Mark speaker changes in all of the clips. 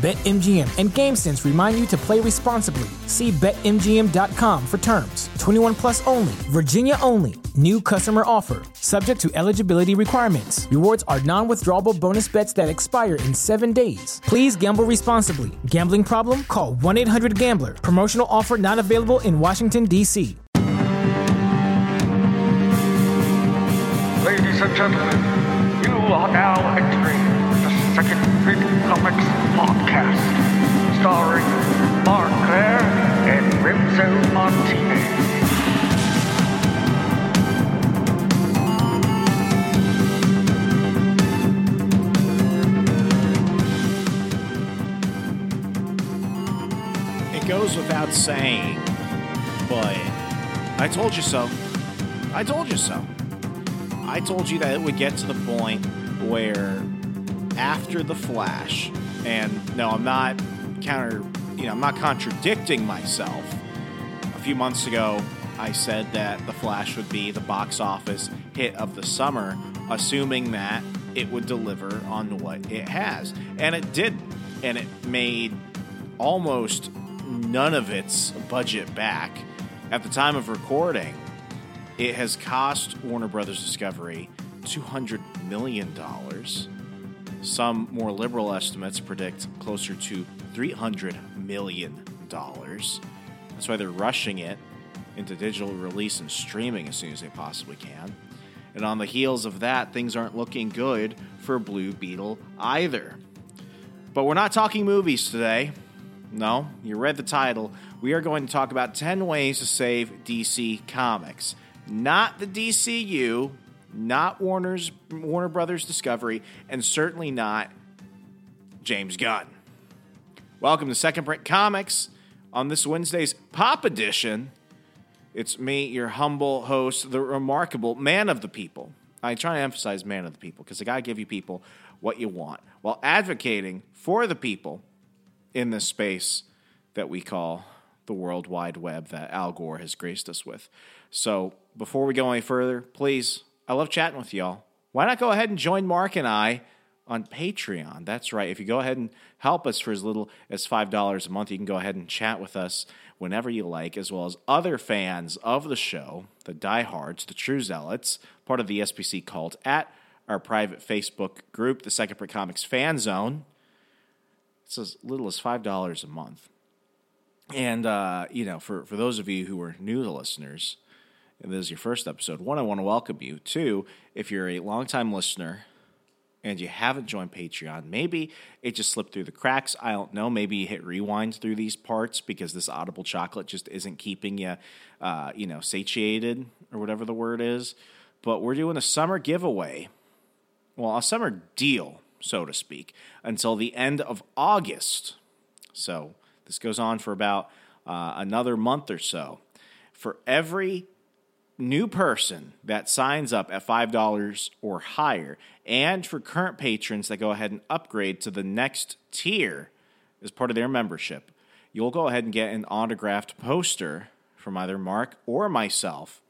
Speaker 1: BetMGM and GameSense remind you to play responsibly. See BetMGM.com for terms. 21 plus only, Virginia only. New customer offer, subject to eligibility requirements. Rewards are non withdrawable bonus bets that expire in seven days. Please gamble responsibly. Gambling problem? Call 1 800 Gambler. Promotional offer not available in Washington, D.C.
Speaker 2: Ladies and gentlemen, you are now entering the Second Big Comics starring Mark Claire and Martinez.
Speaker 3: It goes without saying, but I told you so. I told you so. I told you that it would get to the point where after the Flash, and no, I'm not counter, you know, I'm not contradicting myself. A few months ago, I said that the Flash would be the box office hit of the summer, assuming that it would deliver on what it has. And it did. And it made almost none of its budget back. At the time of recording, it has cost Warner Brothers Discovery $200 million. Some more liberal estimates predict closer to $300 million. That's why they're rushing it into digital release and streaming as soon as they possibly can. And on the heels of that, things aren't looking good for Blue Beetle either. But we're not talking movies today. No, you read the title. We are going to talk about 10 ways to save DC Comics. Not the DCU, not Warner's Warner Brothers Discovery, and certainly not James Gunn. Welcome to Second Print Comics on this Wednesday's Pop Edition. It's me, your humble host, the remarkable man of the people. I try to emphasize man of the people because I got to give you people what you want while advocating for the people in this space that we call the World Wide Web that Al Gore has graced us with. So before we go any further, please, I love chatting with y'all. Why not go ahead and join Mark and I on Patreon? That's right. If you go ahead and help us for as little as $5 a month, you can go ahead and chat with us whenever you like, as well as other fans of the show, the diehards, the true zealots, part of the SPC cult, at our private Facebook group, the Second Print Comics Fan Zone. It's as little as $5 a month. And, uh, you know, for, for those of you who are new to listeners, and this is your first episode, one, I want to welcome you. Two, if you're a longtime listener and you haven't joined Patreon, maybe it just slipped through the cracks. I don't know. Maybe you hit rewind through these parts because this audible chocolate just isn't keeping you, uh, you know, satiated or whatever the word is. But we're doing a summer giveaway, well, a summer deal, so to speak, until the end of August. So this goes on for about uh, another month or so. For every new person that signs up at $5 or higher, and for current patrons that go ahead and upgrade to the next tier as part of their membership, you'll go ahead and get an autographed poster from either Mark or myself.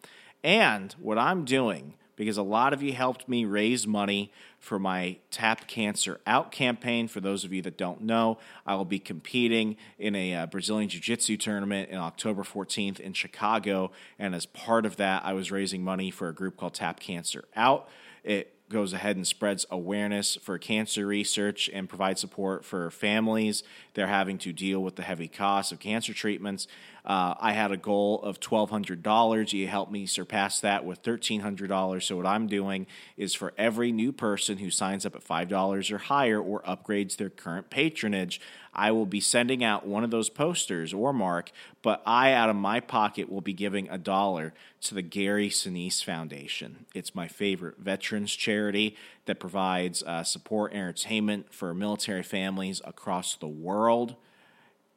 Speaker 3: And what I'm doing, because a lot of you helped me raise money for my Tap Cancer Out campaign. For those of you that don't know, I will be competing in a uh, Brazilian Jiu Jitsu tournament in October 14th in Chicago. And as part of that, I was raising money for a group called Tap Cancer Out. It goes ahead and spreads awareness for cancer research and provides support for families They're having to deal with the heavy costs of cancer treatments. Uh, I had a goal of $1,200. You helped me surpass that with $1,300. So, what I'm doing is for every new person who signs up at $5 or higher or upgrades their current patronage, I will be sending out one of those posters or Mark, but I, out of my pocket, will be giving a dollar to the Gary Sinise Foundation. It's my favorite veterans charity that provides uh, support and entertainment for military families across the world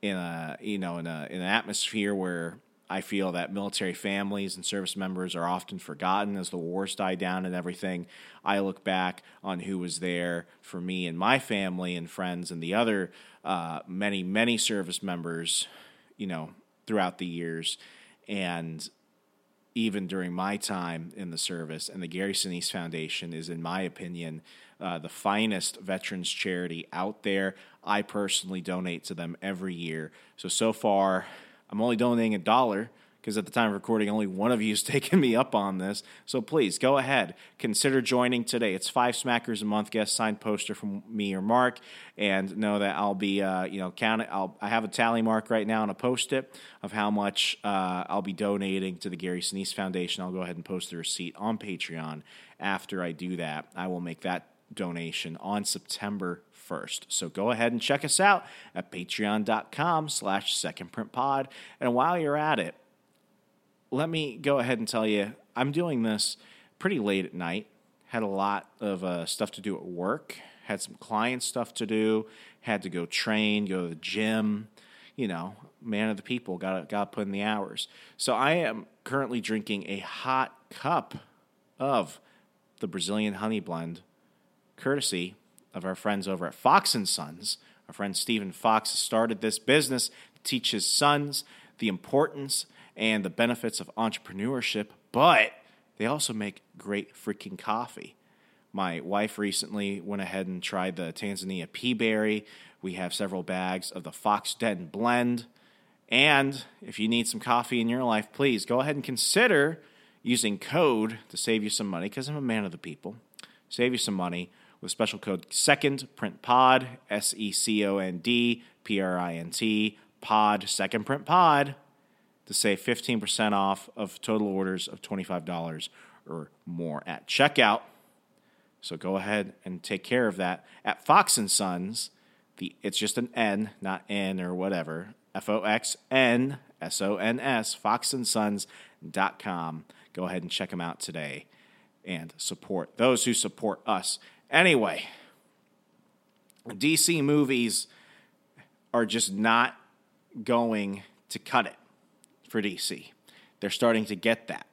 Speaker 3: in a you know in a in an atmosphere where I feel that military families and service members are often forgotten as the wars die down and everything. I look back on who was there for me and my family and friends and the other uh, many many service members, you know, throughout the years, and even during my time in the service. And the Gary Sinise Foundation is, in my opinion, uh, the finest veterans charity out there. I personally donate to them every year. So, so far, I'm only donating a dollar because at the time of recording, only one of you has taken me up on this. So please go ahead, consider joining today. It's five smackers a month, guest signed poster from me or Mark, and know that I'll be, uh, you know, counting. I'll I have a tally mark right now and a post it of how much uh, I'll be donating to the Gary Sinise Foundation. I'll go ahead and post the receipt on Patreon. After I do that, I will make that donation on September 1st. So go ahead and check us out at patreon.com slash secondprintpod. And while you're at it, let me go ahead and tell you, I'm doing this pretty late at night. Had a lot of uh, stuff to do at work. Had some client stuff to do. Had to go train, go to the gym. You know, man of the people. Got got put in the hours. So I am currently drinking a hot cup of the Brazilian honey blend, courtesy of our friends over at Fox and Sons. Our friend Stephen Fox started this business to teach his sons the importance and the benefits of entrepreneurship, but they also make great freaking coffee. My wife recently went ahead and tried the Tanzania Peaberry. We have several bags of the Fox Den blend. And if you need some coffee in your life, please go ahead and consider using code to save you some money because I'm a man of the people. Save you some money with special code second print pod S E C O N D P R I N T pod second print pod to save 15% off of total orders of $25 or more at checkout. So go ahead and take care of that at Fox and Sons. The it's just an N, not N or whatever. F O X N S O N S foxandsons.com. Go ahead and check them out today and support those who support us. Anyway, DC movies are just not going to cut it for DC. They're starting to get that.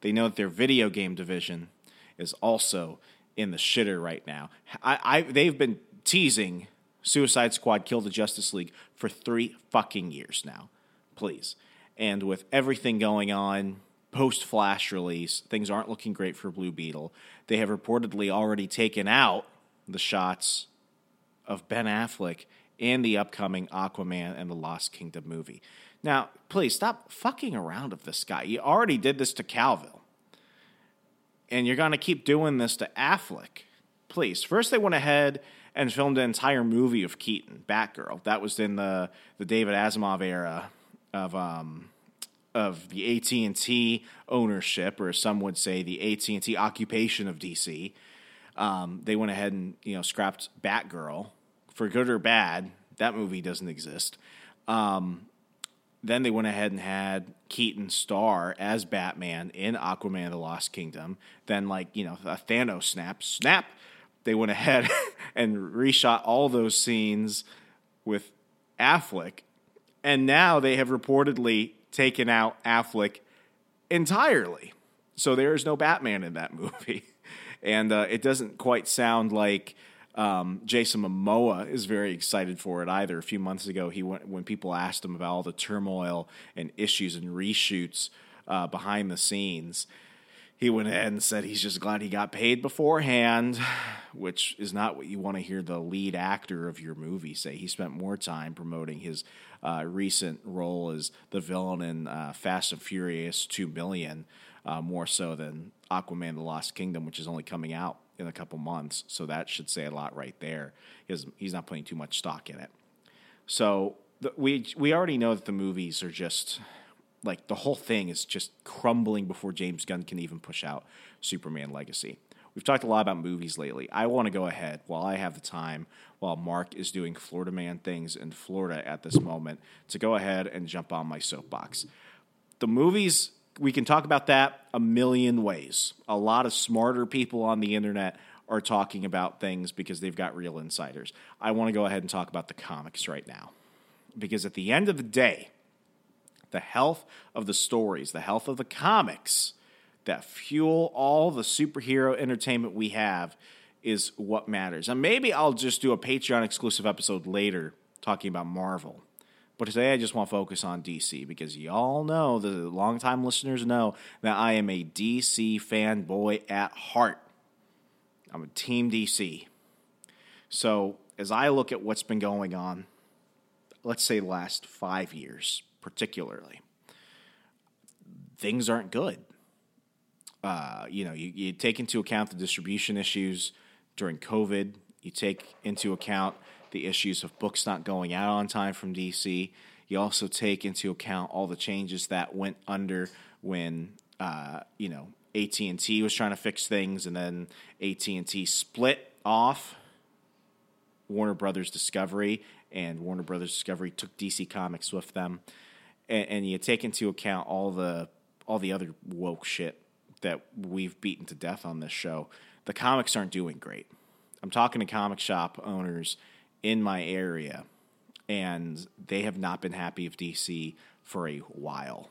Speaker 3: They know that their video game division is also in the shitter right now. I, I they've been teasing Suicide Squad Kill the Justice League for three fucking years now. Please. And with everything going on post Flash release, things aren't looking great for Blue Beetle. They have reportedly already taken out the shots of Ben Affleck in the upcoming Aquaman and the Lost Kingdom movie. Now, please stop fucking around with this guy. You already did this to Cavill. And you're going to keep doing this to Affleck. Please. First, they went ahead and filmed an entire movie of Keaton, Batgirl. That was in the, the David Zaslav era of um, of the AT and T ownership, or some would say the AT and T occupation of DC. Um, they went ahead and you know scrapped Batgirl for good or bad. That movie doesn't exist. Um, then they went ahead and had Keaton star as Batman in Aquaman the Lost Kingdom. Then, like, you know, a Thanos snap, snap, they went ahead and reshot all those scenes with Affleck. And now they have reportedly taken out Affleck entirely. So there is no Batman in that movie. And uh, it doesn't quite sound like um, Jason Momoa is very excited for it either. A few months ago, he went when people asked him about all the turmoil and issues and reshoots uh, behind the scenes. He went ahead and said he's just glad he got paid beforehand, which is not what you want to hear the lead actor of your movie say. He spent more time promoting his uh, recent role as the villain in uh, Fast and Furious 2 Million, uh, more so than Aquaman the Lost Kingdom, which is only coming out in a couple months. So that should say a lot right there. He's, he's not putting too much stock in it. So the, we we already know that the movies are just like the whole thing is just crumbling before James Gunn can even push out Superman Legacy. We've talked a lot about movies lately. I want to go ahead while I have the time, while Mark is doing Florida Man things in Florida at this moment, to go ahead and jump on my soapbox. The movies, we can talk about that a million ways. A lot of smarter people on the internet are talking about things because they've got real insiders. I want to go ahead and talk about the comics right now. Because at the end of the day, the health of the stories, the health of the comics that fuel all the superhero entertainment we have is what matters. And maybe I'll just do a Patreon exclusive episode later talking about Marvel. But today I just want to focus on DC because y'all know, the longtime listeners know, that I am a DC fanboy at heart. I'm a Team DC. So as I look at what's been going on, let's say last five years particularly, things aren't good. Uh, you know, you, you take into account the distribution issues during COVID. You take into account the issues of books not going out on time from DC. You also take into account all the changes that went under when uh, you know AT and T was trying to fix things, and then AT and T split off Warner Brothers Discovery, and Warner Brothers Discovery took DC Comics with them. And, and you take into account all the all the other woke shit that we've beaten to death on this show. The comics aren't doing great. I'm talking to comic shop owners in my area, and they have not been happy with DC for a while,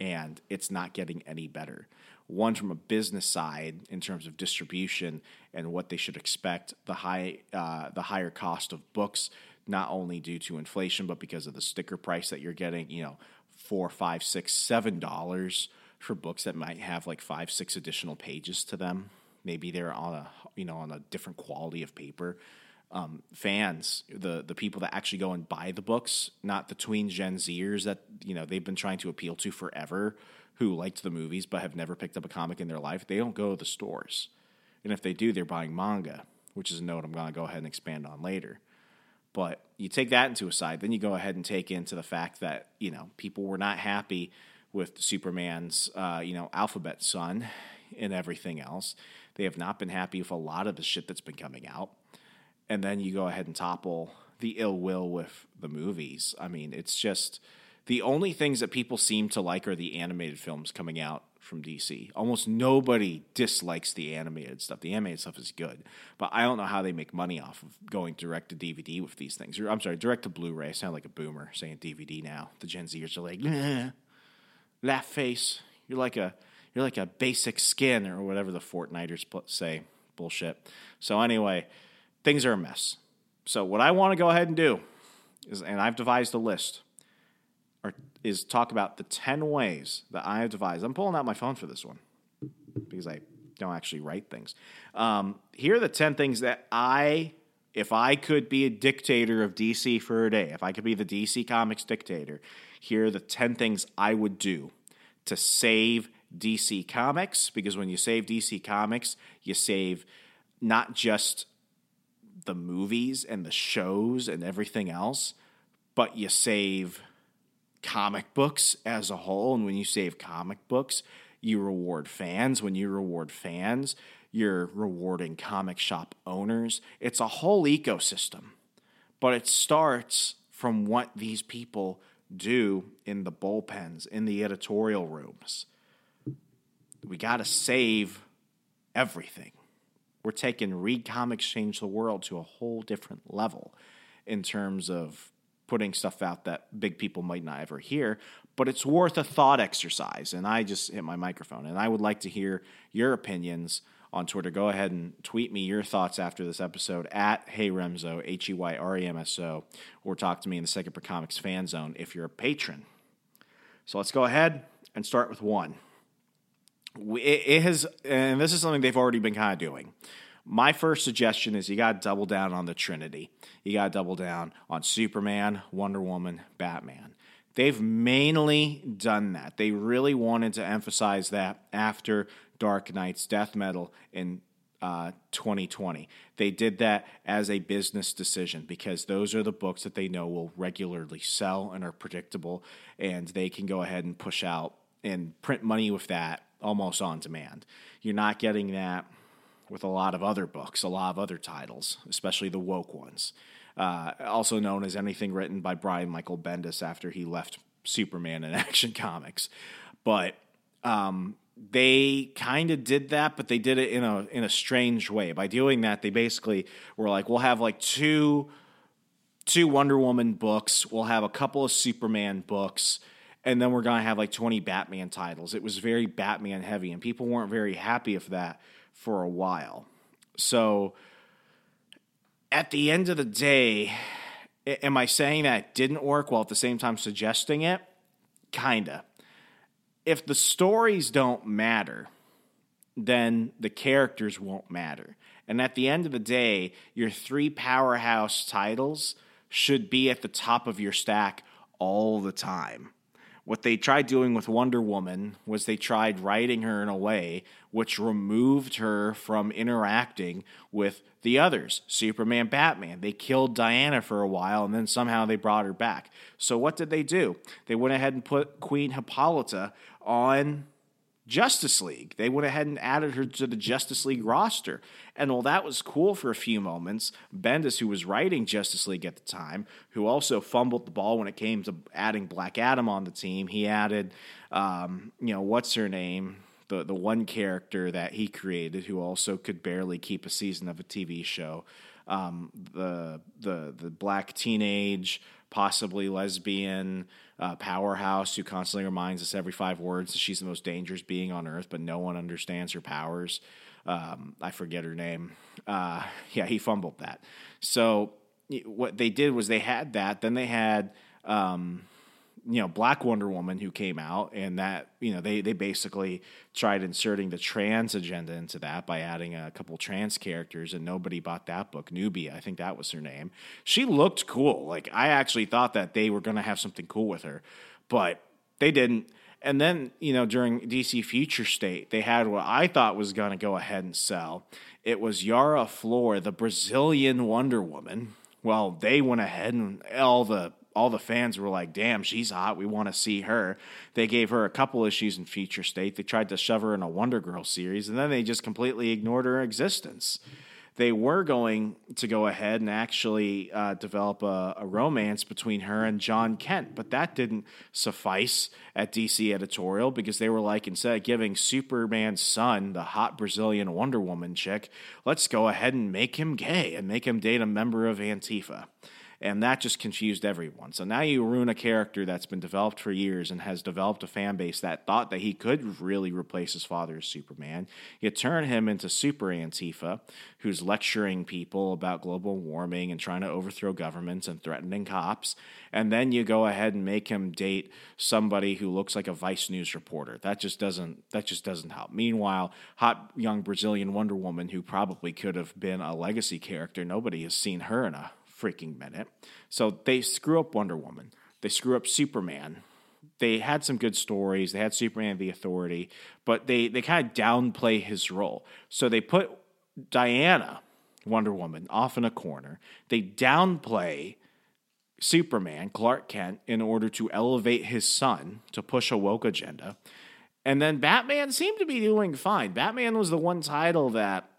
Speaker 3: and it's not getting any better. One from a business side in terms of distribution and what they should expect, the high uh, the higher cost of books, not only due to inflation but because of the sticker price that you're getting. You know, four, five, six, seven dollars for books that might have like five, six additional pages to them. Maybe they're on a you know on a different quality of paper. Um, fans, the the people that actually go and buy the books, not the tween Gen Zers that you know they've been trying to appeal to forever, who liked the movies but have never picked up a comic in their life. They don't go to the stores, and if they do, they're buying manga, which is a note I'm going to go ahead and expand on later. But you take that into aside, then you go ahead and take into the fact that you know people were not happy with Superman's, uh, you know, alphabet son and everything else. They have not been happy with a lot of the shit that's been coming out. And then you go ahead and topple the ill will with the movies. I mean, it's just the only things that people seem to like are the animated films coming out from DC. Almost nobody dislikes the animated stuff. The animated stuff is good, but I don't know how they make money off of going direct to DVD with these things. I'm sorry, direct to Blu-ray. I sound like a boomer saying DVD now. The Gen Zers are like, laugh face. You're like a you're like a basic skin or whatever the Fortniters say. Bullshit. So anyway, things are a mess. So what I want to go ahead and do is, and I've devised a list, is talk about the ten ways that I have devised. I'm pulling out my phone for this one because I don't actually write things. Um, here are the ten things that I, if I could be a dictator of DC for a day, if I could be the DC Comics dictator, here are the 10 things I would do to save DC Comics because when you save DC Comics, you save not just the movies and the shows and everything else, but you save comic books as a whole. And when you save comic books, you reward fans. When you reward fans, you're rewarding comic shop owners. It's a whole ecosystem, but it starts from what these people do in the bullpens, in the editorial rooms. We got to save everything. We're taking Read Comics Change the World to a whole different level in terms of putting stuff out that big people might not ever hear, but it's worth a thought exercise. And I just hit my microphone, and I would like to hear your opinions on Twitter. Go ahead and tweet me your thoughts after this episode at Hey Remso, H E Y R E M S O, or talk to me in the Second Print Comics fan zone if you're a patron. So let's go ahead and start with one. It, it has, and this is something they've already been kind of doing. My first suggestion is you got to double down on the Trinity. You got to double down on Superman, Wonder Woman, Batman. They've mainly done that. They really wanted to emphasize that after Dark Nights death metal in uh, 2020. They did that as a business decision because those are the books that they know will regularly sell and are predictable, and they can go ahead and push out and print money with that almost on demand. You're not getting that with a lot of other books, a lot of other titles, especially the woke ones. Uh, also known as anything written by Brian Michael Bendis after he left Superman and Action Comics. But um, they kind of did that, but they did it in a in a strange way. By doing that, they basically were like, we'll have like two two Wonder Woman books, we'll have a couple of Superman books, and then we're gonna have like twenty Batman titles. It was very Batman heavy, and people weren't very happy with that for a while. So at the end of the day, am I saying that didn't work while at the same time suggesting it? Kinda if the stories don't matter, then the characters won't matter. And at the end of the day, your three powerhouse titles should be at the top of your stack all the time. What they tried doing with Wonder Woman was they tried writing her in a way which removed her from interacting with the others Superman, Batman. They killed Diana for a while and then somehow they brought her back. So, what did they do? They went ahead and put Queen Hippolyta on Justice League. They went ahead and added her to the Justice League roster. And while that was cool for a few moments, Bendis, who was writing Justice League at the time, who also fumbled the ball when it came to adding Black Adam on the team, he added, um, you know, what's her name? The, the one character that he created who also could barely keep a season of a TV show. Um, the the the black teenage, possibly lesbian, uh, powerhouse who constantly reminds us every five words that she's the most dangerous being on earth, but no one understands her powers. Um, I forget her name. Uh, yeah, he fumbled that. So what they did was they had that. Then they had um, you know Black Wonder Woman who came out, and that you know they they basically tried inserting the trans agenda into that by adding a couple trans characters, and nobody bought that book. Nubia, I think that was her name. She looked cool. Like I actually thought that they were going to have something cool with her, but they didn't. And then, you know, during DC Future State, they had what I thought was going to go ahead and sell. It was Yara Flor, the Brazilian Wonder Woman. Well, they went ahead and all the all the fans were like, damn, she's hot. We want to see her. They gave her a couple issues in Future State. They tried to shove her in a Wonder Girl series, and then they just completely ignored her existence. They were going to go ahead and actually uh, develop a, a romance between her and Jon Kent, but that didn't suffice at DC editorial because they were like, instead of giving Superman's son, the hot Brazilian Wonder Woman chick, let's go ahead and make him gay and make him date a member of Antifa and that just confused everyone. So now you ruin a character that's been developed for years and has developed a fan base that thought that he could really replace his father as Superman. You turn him into Super Antifa, who's lecturing people about global warming and trying to overthrow governments and threatening cops, and then you go ahead and make him date somebody who looks like a Vice News reporter. That just doesn't that just doesn't help. Meanwhile, hot young Brazilian Wonder Woman who probably could have been a legacy character, nobody has seen her in a freaking minute. So they screw up Wonder Woman. They screw up Superman. They had some good stories. They had Superman the Authority, but they, they kind of downplay his role. So they put Diana, Wonder Woman, off in a corner. They downplay Superman, Clark Kent, in order to elevate his son to push a woke agenda. And then Batman seemed to be doing fine. Batman was the one title that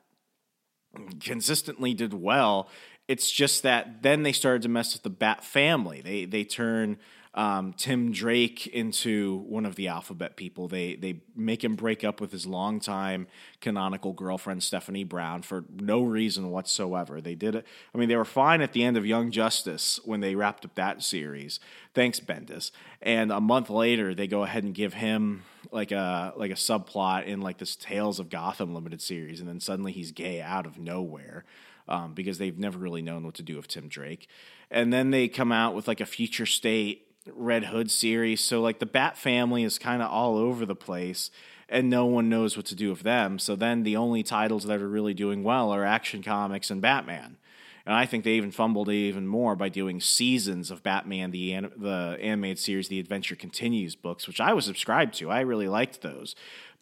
Speaker 3: consistently did well it's just that then they started to mess with the Bat family. They they turn um, Tim Drake into one of the alphabet people. They they make him break up with his longtime canonical girlfriend Stephanie Brown for no reason whatsoever. They did it. I mean, they were fine at the end of Young Justice when they wrapped up that series. Thanks, Bendis. And a month later, they go ahead and give him like a like a subplot in like this Tales of Gotham limited series, and then suddenly he's gay out of nowhere um, because they've never really known what to do with Tim Drake. And then they come out with like a future state Red Hood series. So like the Bat family is kind of all over the place and no one knows what to do with them. So then the only titles that are really doing well are Action Comics and Batman. And I think they even fumbled even more by doing seasons of Batman, the the animated series, The Adventure Continues books, which I was subscribed to. I really liked those.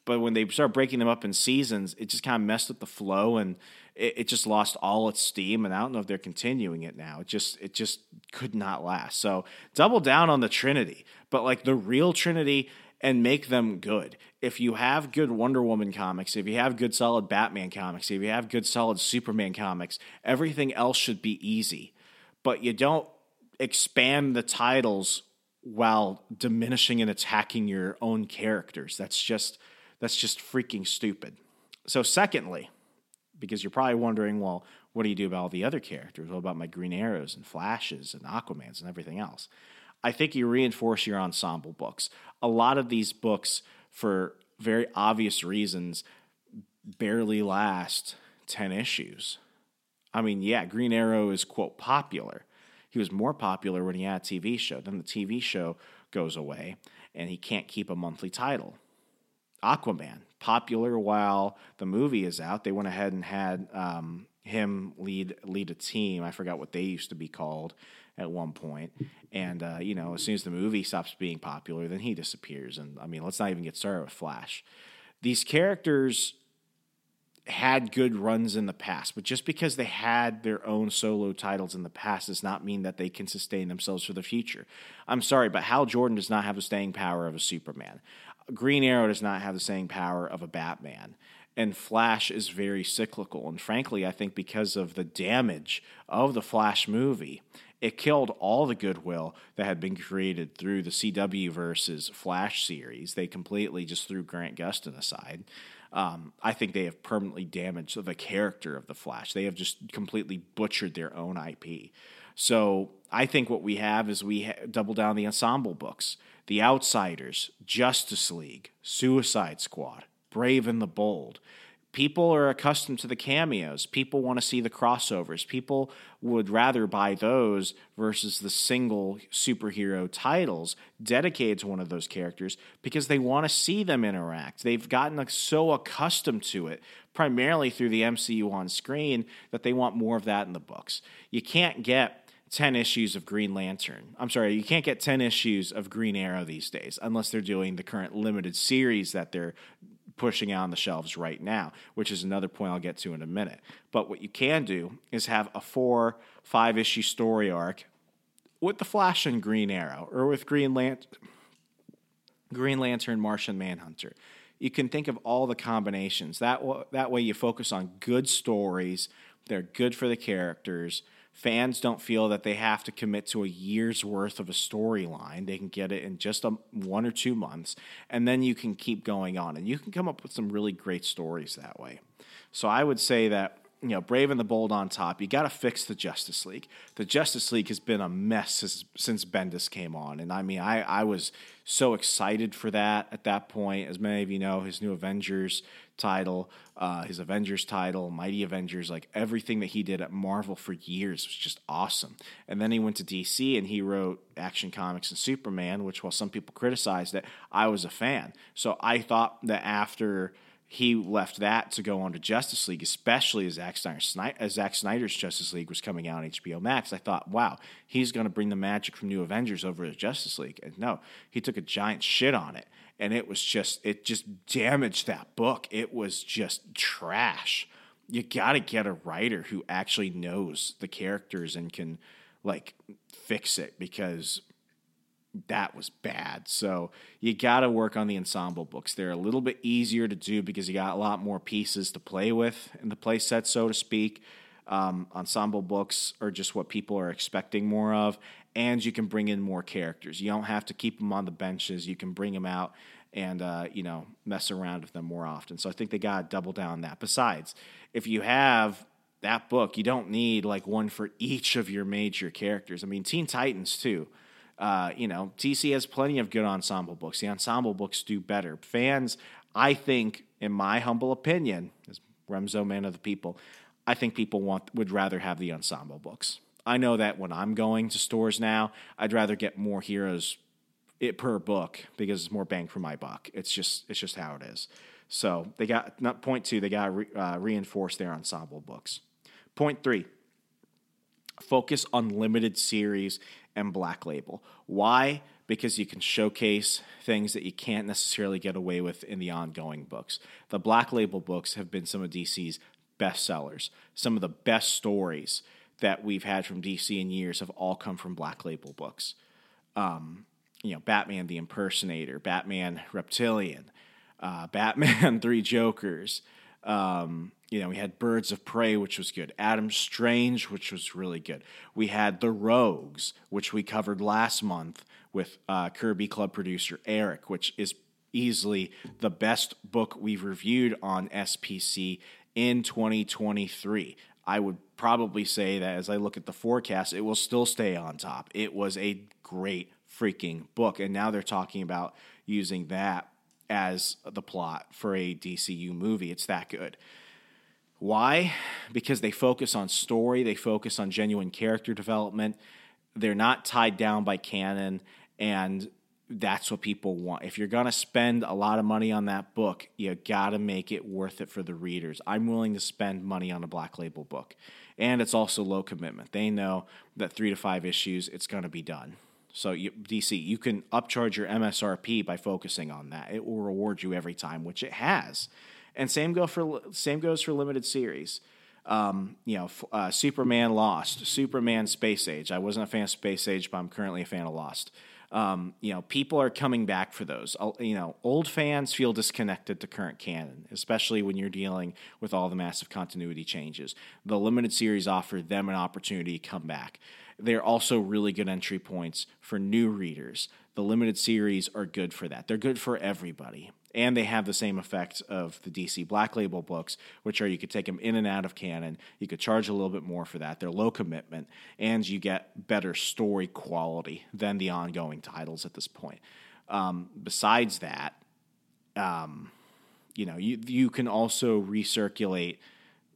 Speaker 3: But when they started breaking them up in seasons, it just kind of messed with the flow and it, it, just lost all its steam. And I don't know if they're continuing it now. It just it just could not last. So double down on the Trinity, but like the real Trinity and make them good. If you have good Wonder Woman comics, if you have good solid Batman comics, if you have good solid Superman comics, everything else should be easy. But you don't expand the titles while diminishing and attacking your own characters. That's just that's just freaking stupid. So secondly, because you're probably wondering, well, what do you do about all the other characters? What about my Green Arrows and Flashes and Aquamans and everything else? I think you reinforce your ensemble books. A lot of these books, for very obvious reasons, barely last 10 issues. I mean, yeah, Green Arrow is, quote, popular, he was more popular when he had a TV show. Then the TV show goes away and he can't keep a monthly title. Aquaman, popular while the movie is out. They went ahead and had um, him lead lead a team. I forgot what they used to be called at one point. And uh, you know, as soon as the movie stops being popular, then he disappears. And I mean, let's not even get started with Flash. These characters had good runs in the past, but just because they had their own solo titles in the past does not mean that they can sustain themselves for the future. I'm sorry, but Hal Jordan does not have the staying power of a Superman. Green Arrow does not have the same power of a Batman. And Flash is very cyclical. And frankly, I think because of the damage of the Flash movie, it killed all the goodwill that had been created through the CW versus Flash series. They completely just threw Grant Gustin aside. Um, I think they have permanently damaged the character of the Flash. They have just completely butchered their own IP. So I think what we have is we ha- double down the ensemble books, The Outsiders, Justice League, Suicide Squad, Brave and the Bold people are accustomed to the cameos. People want to see the crossovers. People would rather buy those versus the single superhero titles dedicated to one of those characters because they want to see them interact. They've gotten so accustomed to it, primarily through the MCU on screen, that they want more of that in the books. You can't get 10 issues of Green Lantern. I'm sorry, you can't get 10 issues of Green Arrow these days unless they're doing the current limited series that they're pushing out on the shelves right now, which is another point I'll get to in a minute. But what you can do is have a four, five issue story arc with the Flash and Green Arrow, or with Green Lantern, Green Lantern, Martian Manhunter. You can think of all the combinations. That that way, you focus on good stories. They're good for the characters fans don't feel that they have to commit to a year's worth of a storyline. They can get it in just a, one or two months, and then you can keep going on. And you can come up with some really great stories that way. So I would say that you know, Brave and the Bold on top. You got to fix the Justice League. The Justice League has been a mess since, since Bendis came on, and I mean, I I was so excited for that at that point. As many of you know, his new Avengers title, uh, his Avengers title, Mighty Avengers, like everything that he did at Marvel for years was just awesome. And then he went to DC and he wrote Action Comics and Superman, which while some people criticized it, I was a fan. So I thought that after he left that to go on to Justice League, especially as Zack, Snyder, as Zack Snyder's Justice League was coming out on HBO Max. I thought, wow, he's going to bring the magic from New Avengers over to Justice League. And no, he took a giant shit on it and it was just it just damaged that book. It was just trash. You got to get a writer who actually knows the characters and can like fix it because that was bad. So you got to work on the ensemble books. They're a little bit easier to do because you got a lot more pieces to play with in the play set, so to speak. Um, ensemble books are just what people are expecting more of, and you can bring in more characters. You don't have to keep them on the benches. You can bring them out and uh, you know mess around with them more often. So I think they got to double down on that. Besides, if you have that book, you don't need like one for each of your major characters. I mean, Teen Titans too. Uh, you know, DC has plenty of good ensemble books. The ensemble books do better. Fans, I think, in my humble opinion, as Remso man of the people, I think people want would rather have the ensemble books. I know that when I'm going to stores now, I'd rather get more heroes it per book because it's more bang for my buck. It's just it's just how it is. So they got not point two. They got re, uh, reinforce their ensemble books. Point three. Focus on limited series and black label. Why? because you can showcase things that you can't necessarily get away with in the ongoing books. The Black Label books have been some of DC's best sellers. Some of the best stories that we've had from DC in years have all come from Black Label books. Um, you know, Batman the Impersonator, Batman Reptilian, uh, Batman Three Jokers. Um, you know, we had Birds of Prey, which was good. Adam Strange, which was really good. We had The Rogues, which we covered last month with uh, Kirby Club producer Eric, which is easily the best book we've reviewed on SPC in 2023. I would probably say that as I look at the forecast, it will still stay on top. It was a great freaking book. And now they're talking about using that as the plot for a DCU movie. It's that good. Why? Because they focus on story, they focus on genuine character development. They're not tied down by canon, and that's what people want. If you're going to spend a lot of money on that book, you got to make it worth it for the readers. I'm willing to spend money on a black label book. And it's also low commitment. They know that 3 to 5 issues it's going to be done. So you, DC, you can upcharge your MSRP by focusing on that. It will reward you every time, which it has. And same go for same goes for limited series. Um, you know, uh, Superman Lost, Superman Space Age. I wasn't a fan of Space Age, but I'm currently a fan of Lost. Um, you know, people are coming back for those. You know, old fans feel disconnected to current canon, especially when you're dealing with all the massive continuity changes. The limited series offer them an opportunity to come back. They're also really good entry points for new readers. The limited series are good for that. They're good for everybody and they have the same effect of the DC Black Label books, which are you could take them in and out of canon. You could charge a little bit more for that. They're low commitment, and you get better story quality than the ongoing titles at this point. Um, besides that, um, you know, you you can also recirculate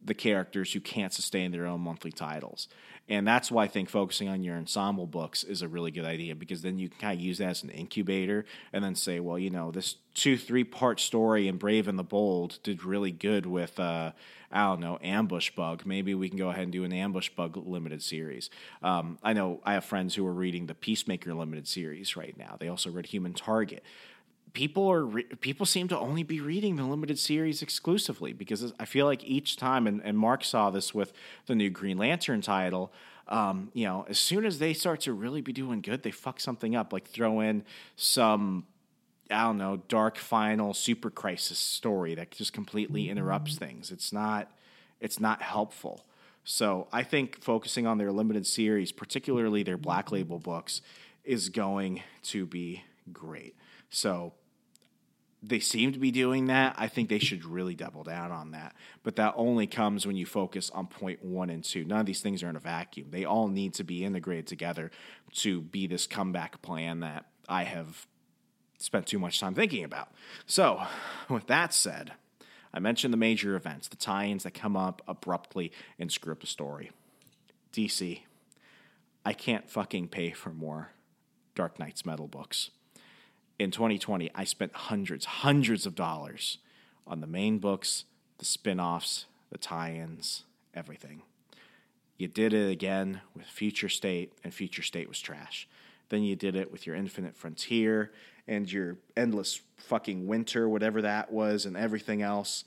Speaker 3: the characters who can't sustain their own monthly titles. And that's why I think focusing on your ensemble books is a really good idea because then you can kind of use that as an incubator and then say, well, you know, this two, three part story in Brave and the Bold did really good with, uh, I don't know, Ambush Bug. Maybe we can go ahead and do an Ambush Bug limited series. Um, I know I have friends who are reading the Peacemaker limited series right now. They also read Human Target people are re- people seem to only be reading the limited series exclusively because I feel like each time, and, and Mark saw this with the new Green Lantern title. Um, you know, as soon as they start to really be doing good, they fuck something up, like throw in some I don't know, dark final super crisis story that just completely interrupts things. It's not it's not helpful. So I think focusing on their limited series, particularly their black label books, is going to be great. So they seem to be doing that. I think they should really double down on that. But that only comes when you focus on point one and two. None of these things are in a vacuum. They all need to be integrated together to be this comeback plan that I have spent too much time thinking about. So, with that said, I mentioned the major events, the tie ins that come up abruptly and screw up the story. DC, I can't fucking pay for more Dark Nights Metal books in 2020, I spent hundreds, hundreds of dollars on the main books, the spin offs, the tie ins, everything. You did it again with Future State, and Future State was trash. Then you did it with your Infinite Frontier and your Endless fucking Winter, whatever that was, and everything else.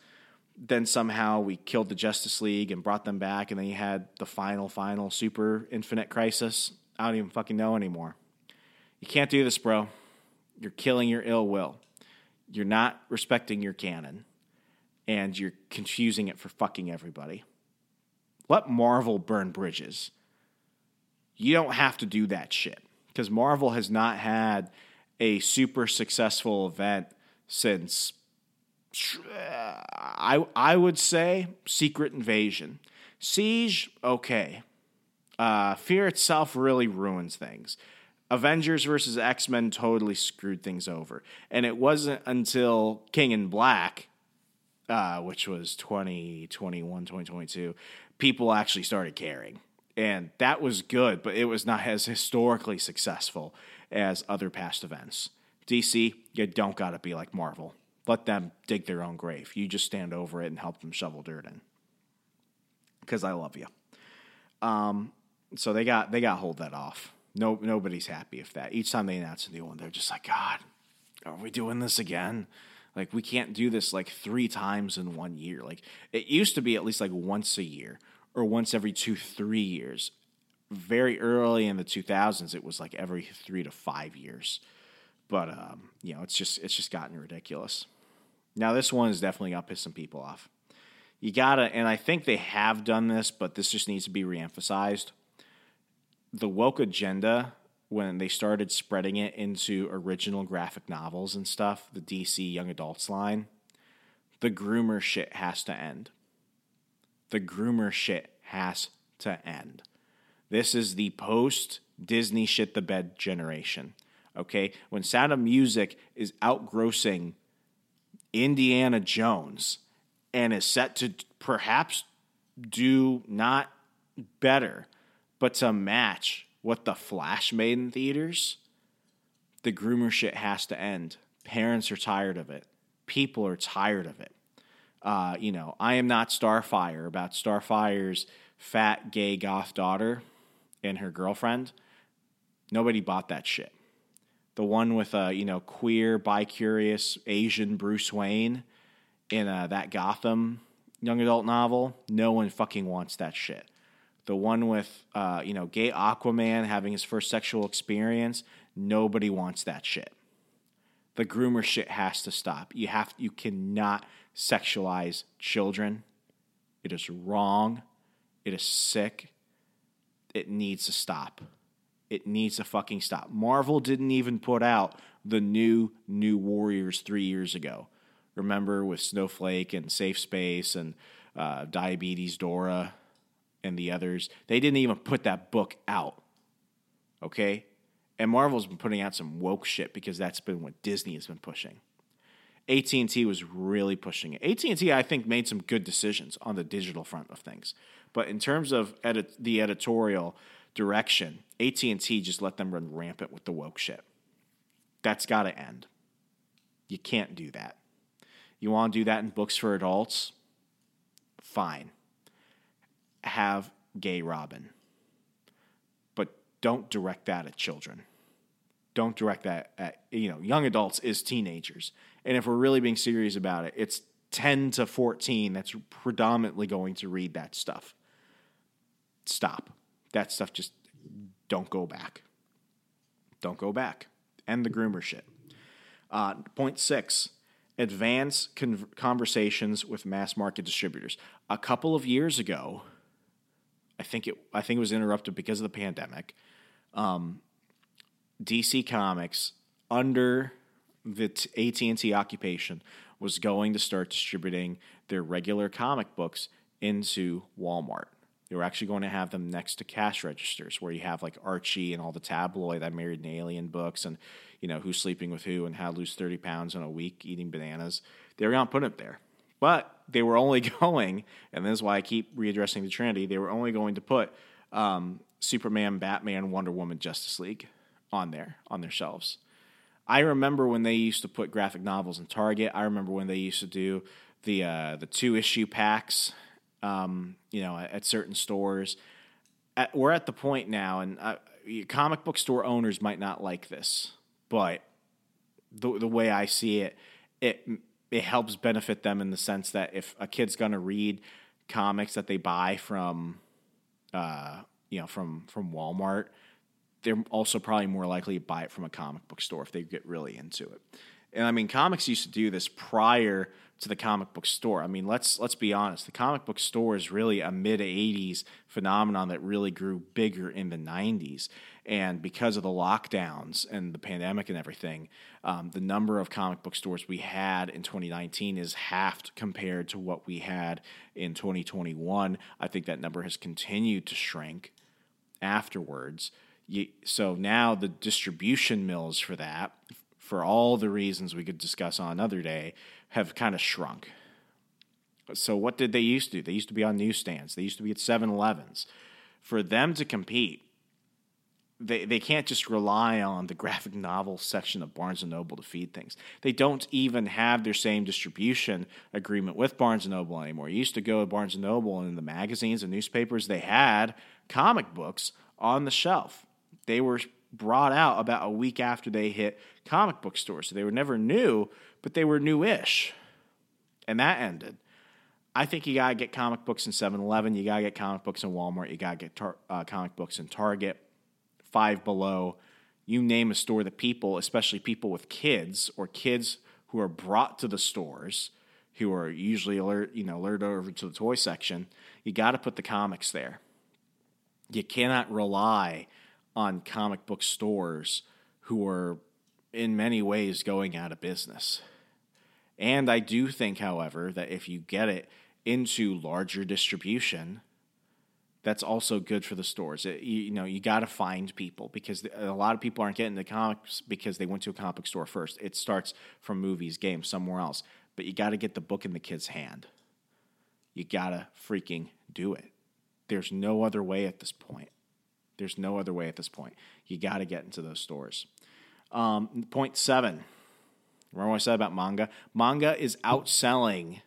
Speaker 3: Then somehow we killed the Justice League and brought them back, and then you had the final, final Super Infinite Crisis. I don't even fucking know anymore. You can't do this, bro. You're killing your ill will. You're not respecting your canon. And you're confusing it for fucking everybody. Let Marvel burn bridges. You don't have to do that shit. Because Marvel has not had a super successful event since I I would say Secret Invasion. Siege, okay. Uh, Fear itself really ruins things. Avengers versus X Men totally screwed things over. And it wasn't until King in Black, uh, which was 2021, 2022, people actually started caring. And that was good, but it was not as historically successful as other past events. DC, you don't got to be like Marvel. Let them dig their own grave. You just stand over it and help them shovel dirt in. Because I love you. Um, so they got they got hold that off No, nobody's happy if that. Each time they announce a new one, they're just like, God, are we doing this again? Like we can't do this like three times in one year. Like it used to be at least like once a year or once every two, three years. Very early in the 2000s, it was like every three to five years. But um, you know, it's just it's just gotten ridiculous. Now this one is definitely gonna piss some people off. You gotta, and I think they have done this, but this just needs to be reemphasized. The woke agenda, when they started spreading it into original graphic novels and stuff, the DC young adults line, the groomer shit has to end. The groomer shit has to end. This is the post Disney shit the bed generation. Okay? When Sound of Music is outgrossing Indiana Jones and is set to perhaps do not better, but to match what the Flash made in theaters, the groomer shit has to end. Parents are tired of it. People are tired of it. Uh, you know, I am not Starfire about Starfire's fat gay goth daughter and her girlfriend. Nobody bought that shit. The one with a you know queer, bi-curious Asian Bruce Wayne in uh, that Gotham young adult novel. No one fucking wants that shit. The one with uh, you know gay Aquaman having his first sexual experience. Nobody wants that shit. The groomer shit has to stop. You have you cannot sexualize children. It is wrong. It is sick. It needs to stop. It needs to fucking stop. Marvel didn't even put out the new New Warriors three years ago. Remember with Snowflake and Safe Space and uh, Diabetes Dora and the others? They didn't even put that book out. Okay? And Marvel's been putting out some woke shit because that's been what Disney has been pushing. AT&T was really pushing it. AT&T I think made some good decisions on the digital front of things. But in terms of edit, the editorial direction, AT&T just let them run rampant with the woke shit. That's got to end. You can't do that. You want to do that in books for adults? Fine. Have gay Robin. But don't direct that at children. Don't direct that at, you know, young adults is teenagers. And if we're really being serious about it, it's 10 to 14 that's predominantly going to read that stuff. Stop. That stuff just don't go back. Don't go back. End the groomer shit. Uh, point six advance con- conversations with mass market distributors. A couple of years ago, I think it I think it was interrupted because of the pandemic. Um, DC Comics under the AT and T occupation was going to start distributing their regular comic books into Walmart. They were actually going to have them next to cash registers where you have like Archie and all the tabloid I Married an Alien books and, you know, who's sleeping with who and how to lose 30 pounds in a week eating bananas. They were going to put it there. But they were only going, and this is why I keep readdressing the Trinity, they were only going to put um, Superman, Batman, Wonder Woman, Justice League on there, on their shelves. I remember when they used to put graphic novels in Target. I remember when they used to do the uh, the two issue packs um, you know, at, at certain stores. At, we're at the point now, and comic book store owners might not like this, but the the way I see it, it it helps benefit them in the sense that if a kid's going to read comics that they buy from, uh, you know, from from Walmart, they're also probably more likely to buy it from a comic book store if they get really into it. And I mean, comics used to do this prior to the comic book store. I mean, let's let's be honest. The comic book store is really a mid '80s phenomenon that really grew bigger in the '90s, and because of the lockdowns and the pandemic and everything, um, the number of comic book stores we had in 2019 is halved compared to what we had in 2021. I think that number has continued to shrink afterwards. So now the distribution mills for that, for all the reasons we could discuss on another day, have kind of shrunk. So, what did they used to do? They used to be on newsstands, they used to be at 7 Elevens. For them to compete, they, they can't just rely on the graphic novel section of Barnes and Noble to feed things. They don't even have their same distribution agreement with Barnes and Noble anymore. You used to go to Barnes and Noble and in the magazines and newspapers they had comic books on the shelf. They were brought out about a week after they hit comic book stores. So they were never new, but they were new-ish. And that ended. I think you got to get comic books in 7-Eleven, you got to get comic books in Walmart, you got to get tar- uh, comic books in Target, Five Below. You name a store that people, especially people with kids or kids who are brought to the stores, who are usually alert, you know, alerted over to the toy section, you got to put the comics there. You cannot rely on comic book stores who are in many ways going out of business. And I do think, however, that if you get it into larger distribution, that's also good for the stores. It, you, you, know, you got to find people because a lot of people aren't getting the comics because they went to a comic book store first. It starts from movies, games, somewhere else. But you got to get the book in the kid's hand. You got to freaking do it. There's no other way at this point. There's no other way at this point. You got to get into those stores. Um, point seven. Remember what I said about manga? Manga is outselling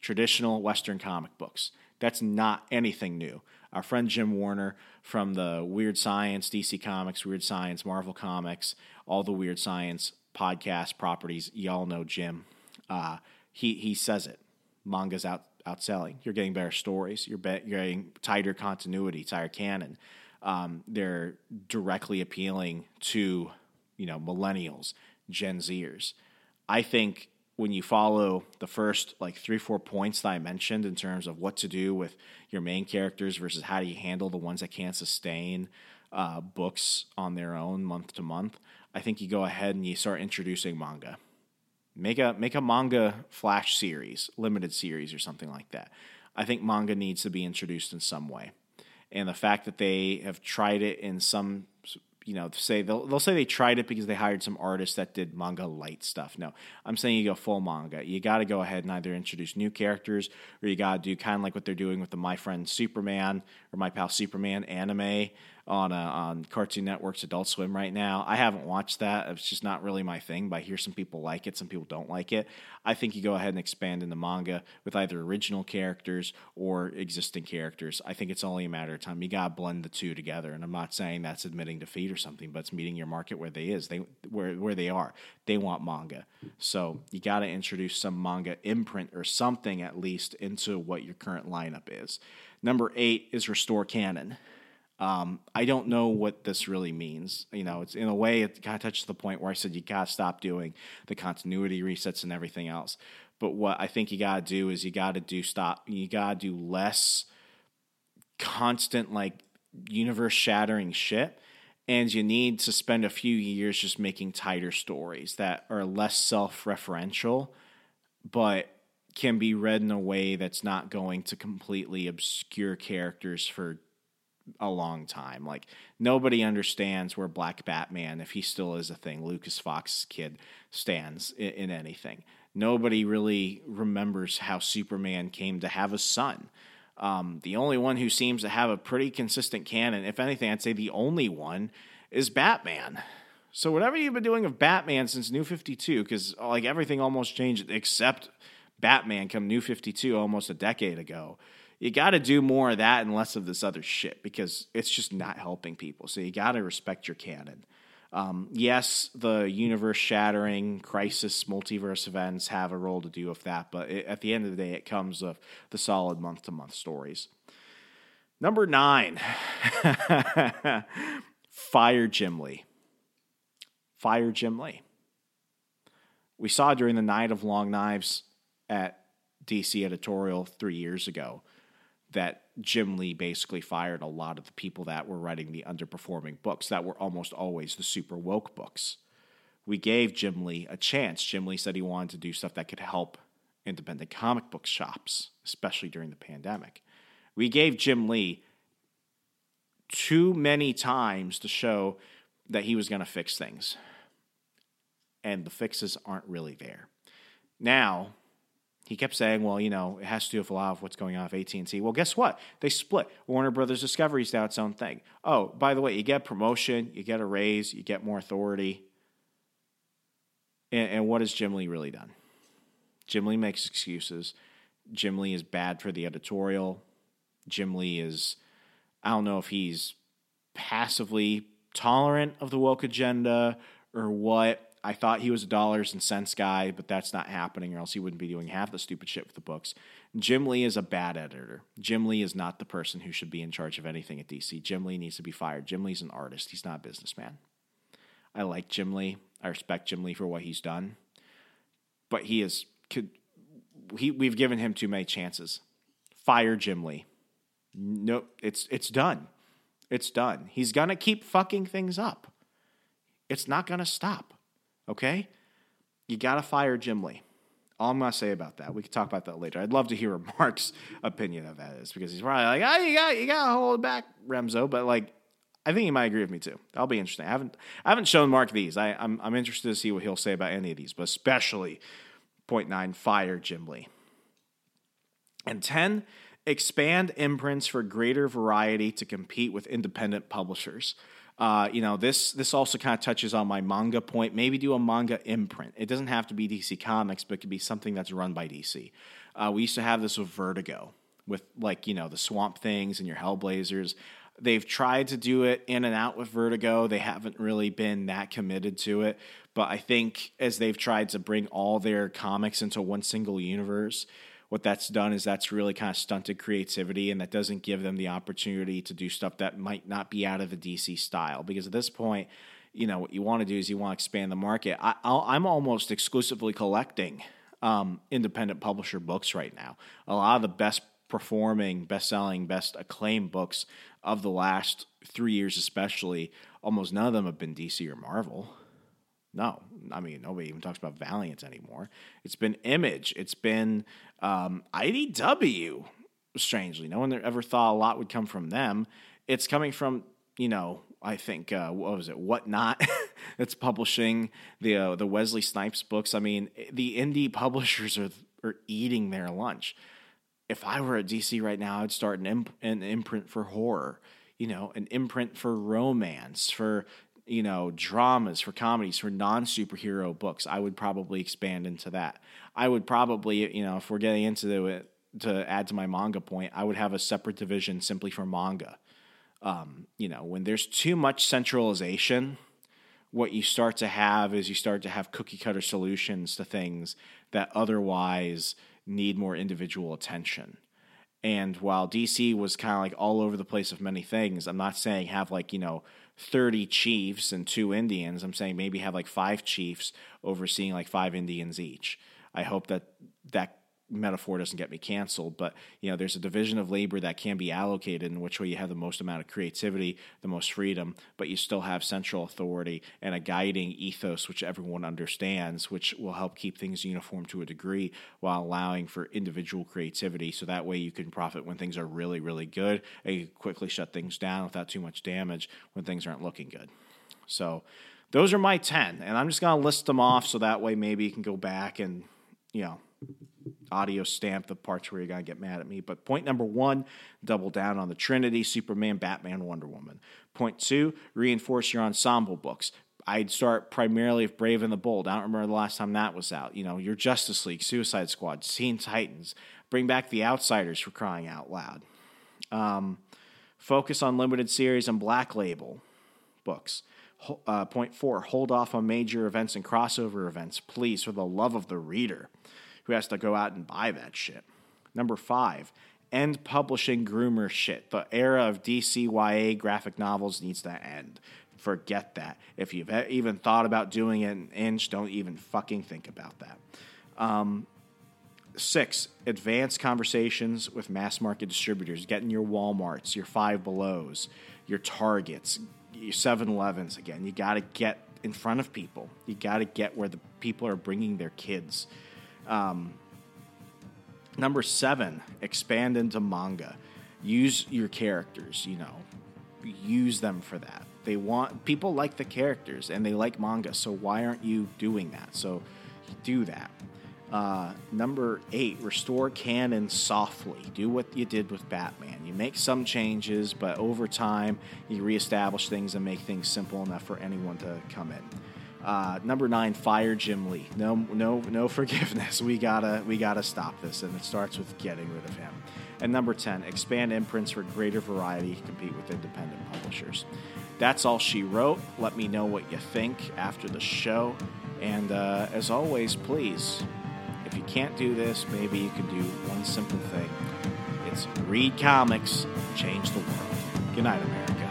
Speaker 3: traditional Western comic books. That's not anything new. Our friend Jim Warner from the Weird Science, DC Comics, Weird Science, Marvel Comics, all the Weird Science podcast properties, y'all know Jim. Uh, he he says it. Manga's out outselling. You're getting better stories. You're, be, you're getting tighter continuity, tighter canon. Um, they're directly appealing to you know millennials, Gen Zers. I think when you follow the first like three four points that I mentioned in terms of what to do with your main characters versus how do you handle the ones that can't sustain uh, books on their own month to month, I think you go ahead and you start introducing manga. Make a make a manga flash series, limited series or something like that. I think manga needs to be introduced in some way. And the fact that they have tried it in some you know, say they'll they'll say they tried it because they hired some artists that did manga light stuff. No, I'm saying you go full manga. You got to go ahead and either introduce new characters or you got to do kind of like what they're doing with the My Friend Superman or My Pal Superman anime on uh, on Cartoon Network's Adult Swim right now. I haven't watched that. It's just not really my thing. But I hear some people like it, some people don't like it. I think you go ahead and expand in the manga with either original characters or existing characters. I think it's only a matter of time. You gotta blend the two together. And I'm not saying that's admitting defeat or something, but it's meeting your market where they is. They where where they are. They want manga. So you gotta introduce some manga imprint or something at least into what your current lineup is. Number eight is restore canon. Um, I don't know what this really means. You know, it's in a way it kind of touches the point where I said you got to stop doing the continuity resets and everything else. But what I think you got to do is you got to do stop. You got to do less constant like universe shattering shit, and you need to spend a few years just making tighter stories that are less self referential, but can be read in a way that's not going to completely obscure characters for a long time. Like nobody understands where Black Batman, if he still is a thing, Lucius Fox's kid, stands in, in, anything. Nobody really remembers how Superman came to have a son. Um, the only one who seems to have a pretty consistent canon, if anything, I'd say the only one, is Batman. So whatever you've been doing of Batman since New Fifty Two, because like everything almost changed except Batman come New Fifty Two almost a decade ago you got to do more of that and less of this other shit because it's just not helping people. So you got to respect your canon. Um, yes, the universe shattering crisis multiverse events have a role to do with that, but it, at the end of the day, it comes of the solid month to month stories. Number nine, fire Jim Lee. Fire Jim Lee. We saw during the Night of Long Knives at DC editorial three years ago that Jim Lee basically fired a lot of the people that were writing the underperforming books that were almost always the super woke books. We gave Jim Lee a chance. Jim Lee said he wanted to do stuff that could help independent comic book shops, especially during the pandemic. We gave Jim Lee too many times to show that he was going to fix things. And the fixes aren't really there. Now, he kept saying, "Well, you know, it has to do with a lot of what's going on with AT and T." Well, guess what? They split. Warner Brothers Discovery's now its own thing. Oh, by the way, you get promotion, you get a raise, you get more authority. And, and what has Jim Lee really done? Jim Lee makes excuses. Jim Lee is bad for the editorial. Jim Lee is, I don't know if he's passively tolerant of the woke agenda or what. I thought he was a dollars and cents guy, but that's not happening, or else he wouldn't be doing half the stupid shit with the books. Jim Lee is a bad editor. Jim Lee is not the person who should be in charge of anything at DC. Jim Lee needs to be fired. Jim Lee's an artist, he's not a businessman. I like Jim Lee. I respect Jim Lee for what he's done. But he is could he we've given him too many chances. Fire Jim Lee. No, it's it's done. It's done. He's gonna keep fucking things up. It's not gonna stop. Okay? You gotta fire Jim Lee. All I'm gonna say about that. We can talk about that later. I'd love to hear Mark's opinion of that is because he's probably like, oh, you got you gotta hold back, Remso, but like I think he might agree with me too. That'll be interesting. I haven't I haven't shown Mark these. I, I'm I'm interested to see what he'll say about any of these, but especially point nine, fire Jim Lee. And ten, expand imprints for greater variety to compete with independent publishers. Uh, you know, this this also kind of touches on my manga point. Maybe do a manga imprint. It doesn't have to be DC Comics, but it could be something that's run by DC. Uh, we used to have this with Vertigo, with like you know the Swamp Things and your Hellblazers. They've tried to do it in and out with Vertigo. They haven't really been that committed to it. But I think as they've tried to bring all their comics into one single universe, what that's done is that's really kind of stunted creativity and that doesn't give them the opportunity to do stuff that might not be out of the DC style. Because at this point, you know, what you want to do is you want to expand the market. I, am almost exclusively collecting um, independent publisher books right now. A lot of the best performing, best selling, best acclaimed books of the last three years, especially, almost none of them have been DC or Marvel. No, I mean nobody even talks about Valiant anymore. It's been Image. It's been um, IDW. Strangely, no one ever thought a lot would come from them. It's coming from you know I think uh, what was it Whatnot that's publishing the uh, the Wesley Snipes books. I mean the indie publishers are are eating their lunch if I were at DC right now, I'd start an, imp- an imprint for horror, you know, an imprint for romance, for you know, dramas, for comedies, for non superhero books. I would probably expand into that. I would probably, you know, if we're getting into it to add to my manga point, I would have a separate division simply for manga. Um, you know, when there's too much centralization, what you start to have is you start to have cookie cutter solutions to things that otherwise need more individual attention. And while DC was kind of like all over the place of many things, I'm not saying have like, you know, 30 chiefs and two Indians. I'm saying maybe have like five chiefs overseeing like five Indians each. I hope that that metaphor doesn't get me canceled, but you know, there's a division of labor that can be allocated in which way you have the most amount of creativity, the most freedom, but you still have central authority and a guiding ethos which everyone understands, which will help keep things uniform to a degree while allowing for individual creativity. So that way you can profit when things are really, really good and you quickly shut things down without too much damage when things aren't looking good. So those are my 10, and I'm just going to list them off so that way maybe you can go back and, you know, audio stamp the parts where you're going to get mad at me. But point number one, double down on the Trinity, Superman, Batman, Wonder Woman. Point two, reinforce your ensemble books. I'd start primarily with Brave and the Bold. I don't remember the last time that was out. You know, your Justice League, Suicide Squad, Teen Titans. Bring back the Outsiders for crying out loud. Um, focus on limited series and Black Label books. Uh, point four, hold off on major events and crossover events, please, for the love of the reader who has to go out and buy that shit. Number five, end publishing groomer shit. The era of DCYA graphic novels needs to end. Forget that. If you've even thought about doing it an inch, don't even fucking think about that. Um, six, advanced conversations with mass market distributors. Getting your Walmarts, your Five Belows, your Targets, your 7 Elevens. Again, you got to get in front of people. You got to get where the people are bringing their kids. Um, number seven, expand into manga. Use your characters, you know, use them for that. They want people like the characters and they like manga, so why aren't you doing that? So do that. Uh, number eight, restore canon softly. Do what you did with Batman. You make some changes, but over time, you reestablish things and make things simple enough for anyone to come in. Uh, number nine, fire Jim Lee. No, no, no forgiveness. We gotta, we gotta stop this, and it starts with getting rid of him. And number ten, expand imprints for greater variety, compete with independent publishers. That's all she wrote. Let me know what you think after the show. And uh, as always, please, if you can't do this, maybe you can do one simple thing it's read comics, change the world. Good night, America.